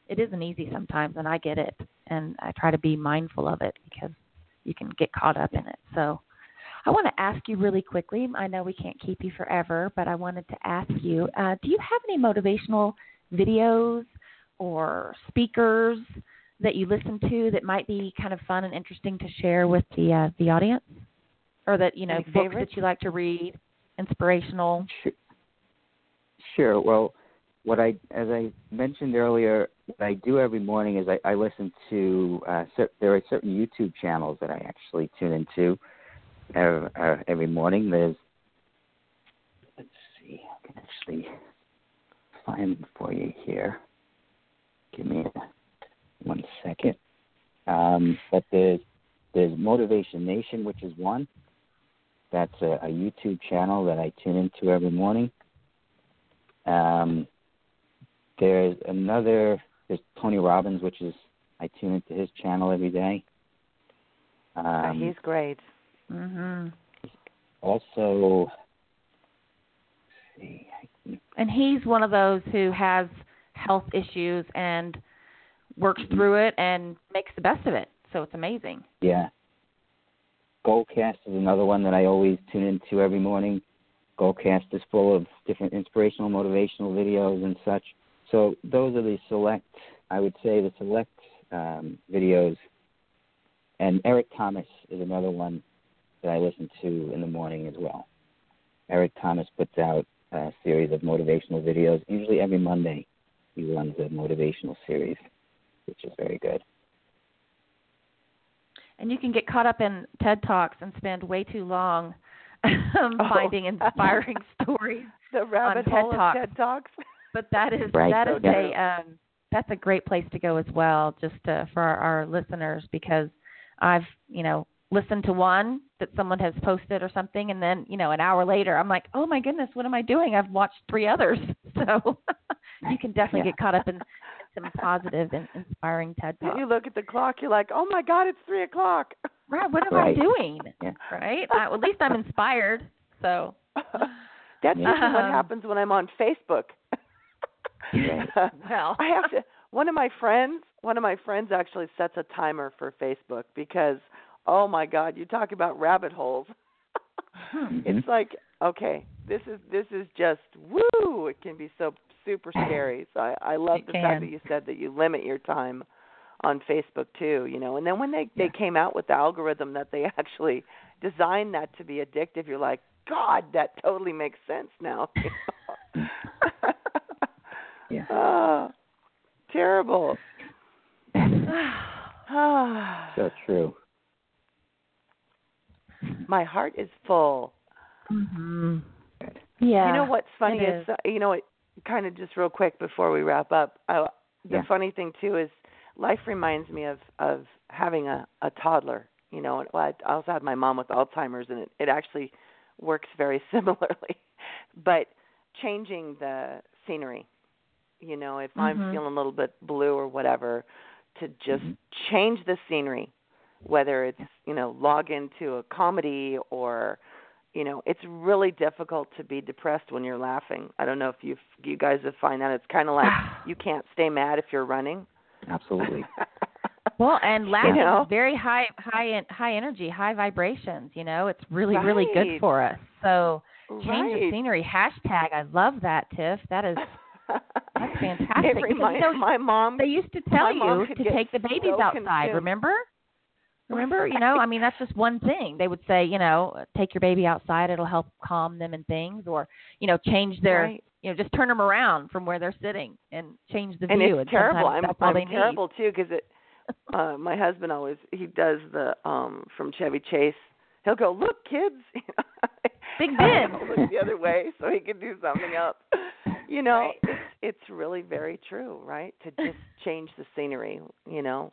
Speaker 2: it isn't easy sometimes, and I get it. And I try to be mindful of it because you can get caught up in it. So I want to ask you really quickly. I know we can't keep you forever, but I wanted to ask you: uh, Do you have any motivational videos or speakers that you listen to that might be kind of fun and interesting to share with the uh, the audience? Or that you know
Speaker 3: Any
Speaker 2: books that you like to read, inspirational.
Speaker 4: Sure. Sure. Well, what I, as I mentioned earlier, what I do every morning is I, I listen to. Uh, cer- there are certain YouTube channels that I actually tune into uh, uh, every morning. There's, let's see, I can actually find for you here. Give me a, one second. Um, but there's there's Motivation Nation, which is one. That's a, a YouTube channel that I tune into every morning. Um, there's another. There's Tony Robbins, which is I tune into his channel every day. Um,
Speaker 3: he's great.
Speaker 2: Mhm.
Speaker 4: Also, see,
Speaker 2: and he's one of those who has health issues and works
Speaker 4: Mm-hmm.
Speaker 2: through it and makes the best of it. So it's amazing.
Speaker 4: Yeah. Goalcast is another one that I always tune into every morning. Goalcast is full of different inspirational, motivational videos and such. So those are the select, I would say, the select um, videos. And Eric Thomas is another one that I listen to in the morning as well. Eric Thomas puts out a series of motivational videos. Usually every Monday, he runs a motivational series, which is very good.
Speaker 2: And you can get caught up in TED Talks and spend way too long um,
Speaker 3: Oh.
Speaker 2: finding inspiring [LAUGHS] stories.
Speaker 3: The rabbit
Speaker 2: TED
Speaker 3: hole
Speaker 2: Talks.
Speaker 3: of TED Talks. [LAUGHS]
Speaker 2: But that is
Speaker 4: Right.
Speaker 2: that is
Speaker 4: Yeah.
Speaker 2: a um, that's a great place to go as well, just to, for our, our listeners because I've you know listened to one that someone has posted or something, and then you know an hour later I'm like, oh my goodness, what am I doing? I've watched three others. [LAUGHS] So you can definitely
Speaker 4: Yeah.
Speaker 2: get caught up in, in some positive and inspiring TED
Speaker 3: Then
Speaker 2: Talks.
Speaker 3: you look at the clock, you're like, oh my God, it's three o'clock.
Speaker 2: Right? What am
Speaker 4: Right.
Speaker 2: I doing?
Speaker 4: Yeah.
Speaker 2: Right? I, well, at least I'm inspired. So [LAUGHS]
Speaker 3: That's
Speaker 4: Yeah.
Speaker 3: usually what
Speaker 2: Um,
Speaker 3: happens when I'm on Facebook.
Speaker 4: Right. [LAUGHS]
Speaker 2: Well.
Speaker 3: I have to. One of my friends, one of my friends actually sets a timer for Facebook because, oh my God, you talk about rabbit holes.
Speaker 4: Mhm. [LAUGHS]
Speaker 3: It's like, okay, this is this is just woo. It can be so super [SIGHS] scary. So I, I love
Speaker 2: It
Speaker 3: the
Speaker 2: can.
Speaker 3: fact that you said that you limit your time on Facebook too. You know, and then when they they came out with the algorithm that they [LAUGHS] actually designed that to be addictive, you're like, God, that totally makes sense now. [LAUGHS]
Speaker 4: Yeah.
Speaker 3: Oh, [LAUGHS] terrible. [SIGHS]
Speaker 4: So true.
Speaker 3: My heart is full.
Speaker 2: mhm. Yeah.
Speaker 3: You know what's funny
Speaker 2: it
Speaker 3: is,
Speaker 2: is.
Speaker 3: uh, you know, it kind of just real quick before we wrap up. I, the
Speaker 4: Yeah.
Speaker 3: funny thing too is, life reminds me of of having a a toddler. You know, and, I also had my mom with Alzheimer's, and it it actually works very [LAUGHS] similarly. But changing the scenery. You know, if I'm
Speaker 2: Mhm.
Speaker 3: feeling a little bit blue or whatever, to just
Speaker 4: Mhm.
Speaker 3: change the scenery, whether it's you know log into a comedy or you know it's really difficult to be depressed when you're laughing i don't know if you you guys have find that it's kind of like [SIGHS] you can't stay mad if you're running
Speaker 4: Absolutely. [LAUGHS]
Speaker 2: Well, and laughing
Speaker 3: know?
Speaker 2: is very high, high, en- high energy, high vibrations. You know, it's really, really good for us. So change
Speaker 3: right
Speaker 2: the scenery. Hashtag. I love that, Tiff. That is. That's [LAUGHS] fantastic,
Speaker 3: it
Speaker 2: because, you know,
Speaker 3: my mom
Speaker 2: They used to tell
Speaker 3: My
Speaker 2: you to take the babies
Speaker 3: so
Speaker 2: outside.
Speaker 3: consumed.
Speaker 2: Remember? Remember? You know, I mean, that's just one thing. They would say, you know, take your baby outside. It'll help calm them and things, or you know, change their,
Speaker 3: right.
Speaker 2: you know, just turn them around from where they're sitting and change the
Speaker 3: and
Speaker 2: view.
Speaker 3: it's terrible
Speaker 2: sometimes
Speaker 3: i'm i'm
Speaker 2: they need.
Speaker 3: terrible too because it uh my husband always he does the um from chevy chase he'll go look kids [LAUGHS]
Speaker 2: Big
Speaker 3: And
Speaker 2: Ben.
Speaker 3: Look the other way so he can do something else you know
Speaker 2: Right.
Speaker 3: it's it's really very true right to just change the scenery you know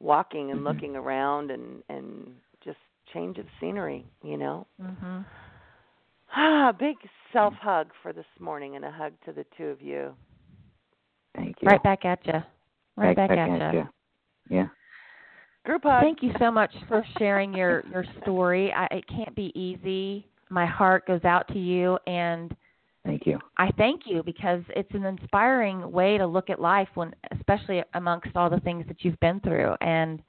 Speaker 3: walking and
Speaker 4: Mhm.
Speaker 3: looking around and and just change of scenery you know
Speaker 2: Mhm.
Speaker 3: ah big self hug for this morning and a hug to the two of you
Speaker 4: Thank you.
Speaker 2: Right back at you. Right back, at you.
Speaker 4: Yeah.
Speaker 3: group hug
Speaker 2: Thank you so much for sharing your your story. I, it can't be easy. My heart goes out to you, and
Speaker 4: Thank you.
Speaker 2: I thank you because it's an inspiring way to look at life when, especially amongst all the things that you've been through. And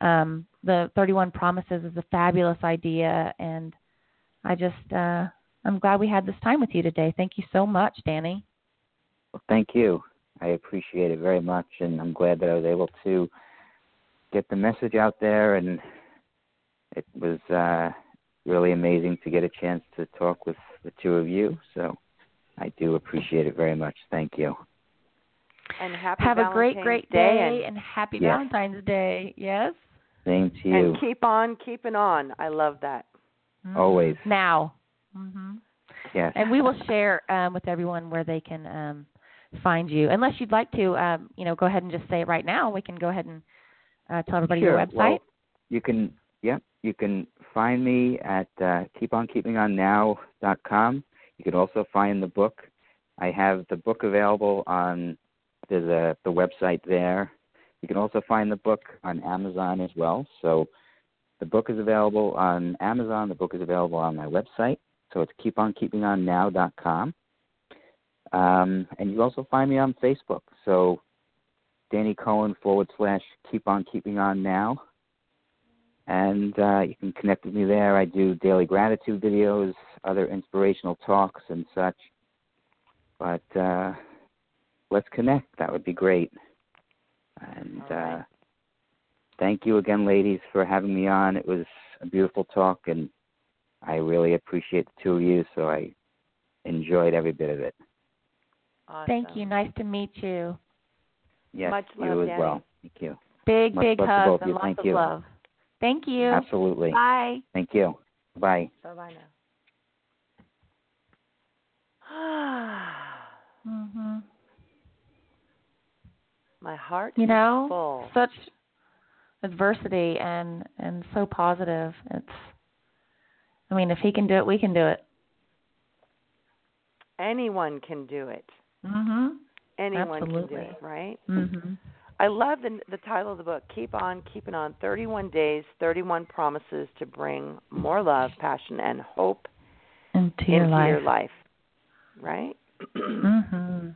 Speaker 2: um, the 31 Promises is a fabulous idea, and I just uh, I'm glad we had this time with you today. Thank you so much, Danny.
Speaker 4: Well, thank you. I appreciate it very much, and I'm glad that I was able to get the message out there. And it was uh, really amazing to get a chance to talk with the two of you. So I do appreciate it very much. Thank you.
Speaker 3: and happy
Speaker 2: Have a great, great
Speaker 3: day
Speaker 2: day,
Speaker 3: and
Speaker 2: and happy
Speaker 4: Yes.
Speaker 2: Valentine's Day. Yes.
Speaker 4: Same to you.
Speaker 3: And keep on keeping on. I love that.
Speaker 2: Mhm.
Speaker 4: Always.
Speaker 2: Now. hmm
Speaker 4: Yes.
Speaker 2: And we will share um, with everyone where they can um, find you. Unless you'd like to, um, you know, go ahead and just say it right now. We can go ahead and uh, tell everybody
Speaker 4: sure.
Speaker 2: your website.
Speaker 4: Well, you can, yep, you can find me at uh, keeponkeepingonnow.com. You can also find the book. I have the book available on there's a the website there. You can also find the book on Amazon as well. So the book is available on Amazon. The book is available on my website. So it's keeponkeepingonnow.com. Um, and you also find me on Facebook. So Danny Cohen forward slash keep on keeping on now. And uh, you can connect with me there. I do daily gratitude videos, other inspirational talks, and such. But uh, let's connect. That would be great. And
Speaker 3: All right.
Speaker 4: uh, thank you again, ladies, for having me on. It was a beautiful talk, and I really appreciate the two of you. So I enjoyed every bit of it.
Speaker 2: Thank you. Nice to meet you.
Speaker 4: Yes,
Speaker 3: Much
Speaker 4: you
Speaker 3: love,
Speaker 4: as
Speaker 3: Danny.
Speaker 4: well. Thank you.
Speaker 2: Big,
Speaker 4: Much
Speaker 2: big hugs and lots
Speaker 4: Thank
Speaker 2: of
Speaker 4: you.
Speaker 2: love. Thank you.
Speaker 4: Absolutely.
Speaker 2: Bye.
Speaker 4: Thank you. Bye.
Speaker 3: Bye bye now. [SIGHS]
Speaker 2: hmm
Speaker 3: My heart
Speaker 2: You know,
Speaker 3: full.
Speaker 2: such adversity and and so positive. It's. I mean, if he can do it, we can do it.
Speaker 3: Anyone can do it.
Speaker 2: Mhm.
Speaker 3: Anyone can do it, right?
Speaker 2: Mhm.
Speaker 3: I love the the title of the book. Keep on keeping on. 31 days, 31 promises to bring more love, passion, and hope
Speaker 2: Into your life.
Speaker 3: your life. Right?
Speaker 2: mhm.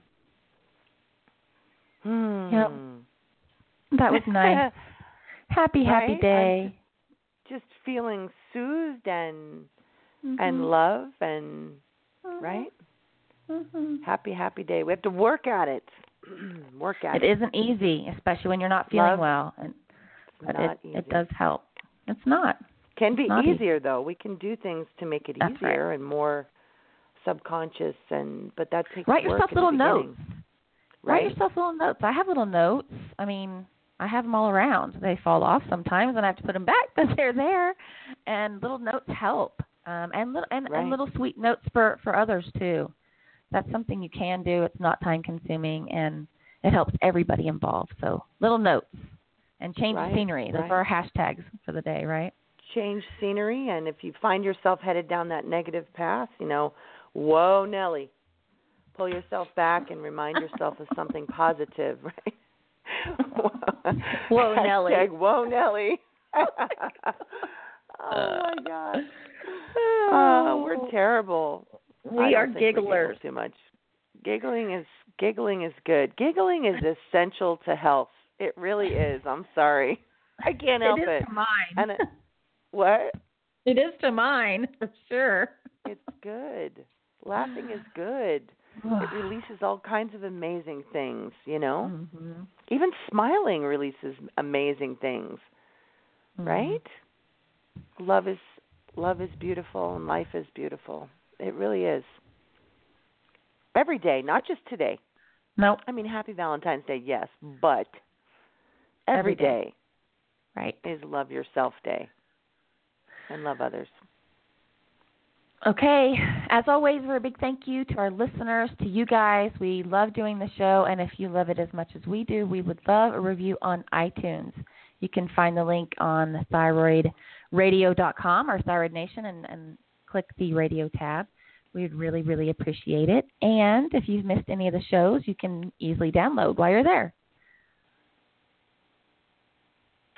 Speaker 3: hmm.
Speaker 2: Yep. That was nice. [LAUGHS] Happy happy
Speaker 3: Right?
Speaker 2: day.
Speaker 3: Just feeling soothed and
Speaker 2: Mhm.
Speaker 3: and love and
Speaker 2: Mhm.
Speaker 3: right?
Speaker 2: Mhm.
Speaker 3: Happy happy day. We have to work at it. [CLEARS THROAT] work at
Speaker 2: It
Speaker 3: it.
Speaker 2: isn't easy, especially when you're not feeling
Speaker 3: Love
Speaker 2: well, and but
Speaker 3: not
Speaker 2: it
Speaker 3: easy.
Speaker 2: it does help. It's not.
Speaker 3: Can be
Speaker 2: not easy.
Speaker 3: easier though. We can do things to make it
Speaker 2: That's right.
Speaker 3: easier and more subconscious and but that takes
Speaker 2: Write yourself little notes.
Speaker 3: beginning.
Speaker 2: Write yourself little notes. I have little notes. I mean, I have them all around. They fall off sometimes, and I have to put them back, [LAUGHS] but they're there. And little notes help, um, and little and,
Speaker 3: Right.
Speaker 2: and little sweet notes for for others too. That's something you can do. It's not time consuming, and it helps everybody involved. So little notes and change
Speaker 3: Right,
Speaker 2: the scenery. Those
Speaker 3: right.
Speaker 2: are our hashtags for the day, right?
Speaker 3: Change scenery and if you find yourself headed down that negative path, you know, whoa Nelly. Pull yourself back and remind yourself of something positive, [LAUGHS] right?
Speaker 2: Whoa, Nelly.
Speaker 3: Hashtag Whoa Nelly. [LAUGHS] oh my god. Oh, uh, we're terrible.
Speaker 2: We are
Speaker 3: think we giggle
Speaker 2: gigglers.
Speaker 3: too much. Giggling is giggling is good. Giggling is essential to health. It really is. I'm sorry. I can't help
Speaker 2: it
Speaker 3: it.
Speaker 2: is to mine.
Speaker 3: And it, what?
Speaker 2: it is to mine for sure.
Speaker 3: It's good. Laughing is good. It [SIGHS] releases all kinds of amazing things, you know?
Speaker 2: Mhm.
Speaker 3: Even smiling releases amazing things,
Speaker 2: Mhm.
Speaker 3: right? Love is love is beautiful and life is beautiful. It really is. Every day, not just today.
Speaker 2: Nope.
Speaker 3: I mean, happy Valentine's Day, yes, but every
Speaker 2: Every day.
Speaker 3: day
Speaker 2: Right.
Speaker 3: is love yourself day and love others.
Speaker 2: Okay. As always, we're a big thank you to our listeners, to you guys. We love doing the show, and if you love it as much as we do, we would love a review on iTunes. You can find the link on thyroidradio.com or Thyroid Nation and, and click the radio tab. We'd really, really appreciate it. And if you've missed any of the shows, you can easily download while you're there.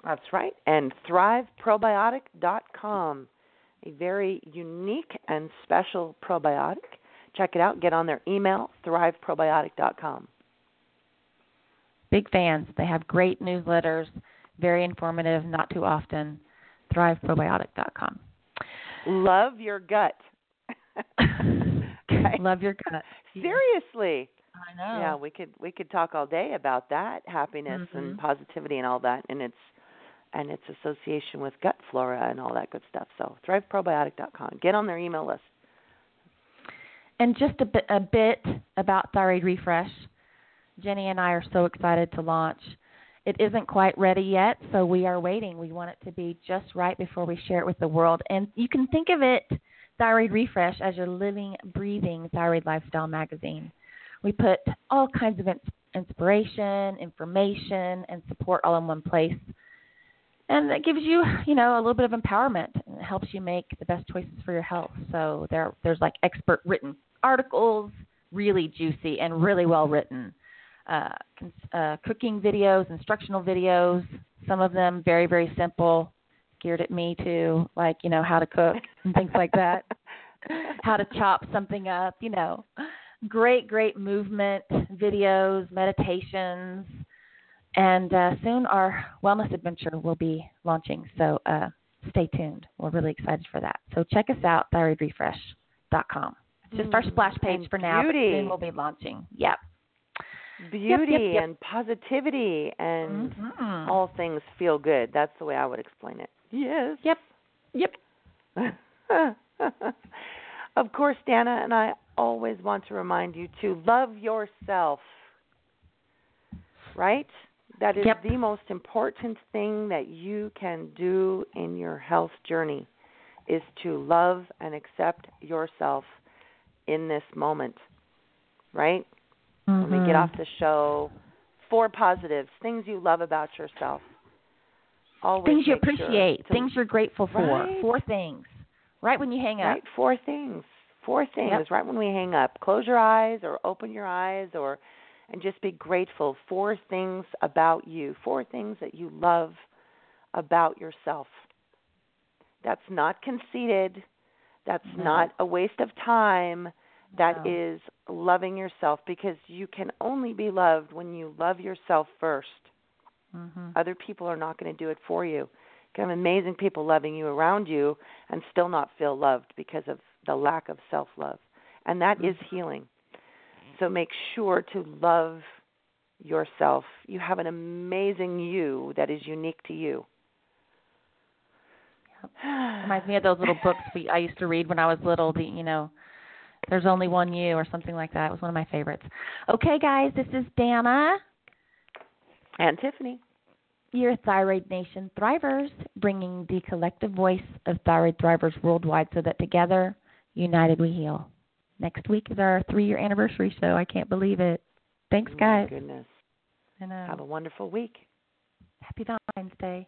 Speaker 3: That's right. And thriveprobiotic.com, a very unique and special probiotic. Check it out. Get on their email, thriveprobiotic.com.
Speaker 2: Big fans. They have great newsletters, very informative, not too often. Thriveprobiotic.com.
Speaker 3: Love your gut. [LAUGHS] [LAUGHS] Okay.
Speaker 2: Love your gut.
Speaker 3: Seriously.
Speaker 2: I know.
Speaker 3: Yeah, we could we could talk all day about that, happiness and
Speaker 2: Mhm.
Speaker 3: positivity and all that and its and its association with gut flora and all that good stuff. So thriveprobiotic.com. Get on their email list.
Speaker 2: And just a bit, a bit about Thyroid Refresh. Jenny and I are so excited to launch. It isn't quite ready yet, so we are waiting. We want it to be just right before we share it with the world. And you can think of it, Thyroid Refresh, as your living, breathing thyroid lifestyle magazine. We put all kinds of ins- inspiration, information, and support all in one place. And that gives you, [SIGHS] you know, a little bit of empowerment and it helps you make the best choices for your health. So there there's like expert written articles, really juicy and really well written. Uh, uh, cooking videos, instructional videos, some of them very, very simple, geared at me too, like, you know, how to cook and things like that, [LAUGHS] how to chop something up, you know. Great, great movement videos, meditations, and uh, soon our wellness adventure will be launching. So uh, stay tuned. We're really excited for that. So check us out, thyroidrefresh.com. It's just our
Speaker 3: Mm,
Speaker 2: splash page for now, but
Speaker 3: beauty.
Speaker 2: soon we'll be launching. Yep.
Speaker 3: Beauty
Speaker 2: yep, yep.
Speaker 3: and positivity and
Speaker 2: Mhm.
Speaker 3: all things feel good. That's the way I would explain it. Yes.
Speaker 2: Yep. Yep. [LAUGHS]
Speaker 3: of course, Danna and I always want to remind you to love yourself. Right? That is
Speaker 2: Yep.
Speaker 3: the most important thing that you can do in your health journey is to love and accept yourself in this moment. Right? When we get
Speaker 2: mm-hmm.
Speaker 3: off the show, four positives, things you love about yourself. Always
Speaker 2: things you
Speaker 3: make sure
Speaker 2: appreciate,
Speaker 3: to-
Speaker 2: things you're grateful for.
Speaker 3: Right.
Speaker 2: Four things. Right when you hang up.
Speaker 3: Right, four things. Four things
Speaker 2: Yep.
Speaker 3: right when we hang up. Close your eyes or open your eyes or and just be grateful. for things about you. for things that you love about yourself. That's not conceited. That's
Speaker 2: No.
Speaker 3: not a waste of time. That
Speaker 2: Wow.
Speaker 3: is loving yourself because you can only be loved when you love yourself 1st
Speaker 2: Mhm.
Speaker 3: Other people are not going to do it for you. You can have amazing people loving you around you and still not feel loved because of the lack of self love. And that is healing. So make sure to love yourself. You have an amazing you that is unique to you.
Speaker 2: Reminds me of those little books we I used to read when I was little. The you know, there's only one you or something like that. It was one of my favorites. Okay, guys, this is Danna,
Speaker 3: And Tiffany.
Speaker 2: your Thyroid Nation Thrivers, bringing the collective voice of thyroid thrivers worldwide, so that together, united, we heal. Next week is our three-year anniversary show. I can't believe it. Thanks,
Speaker 3: Oh
Speaker 2: guys.
Speaker 3: goodness.
Speaker 2: And uh,
Speaker 3: Have a wonderful week.
Speaker 2: happy Valentine's Day.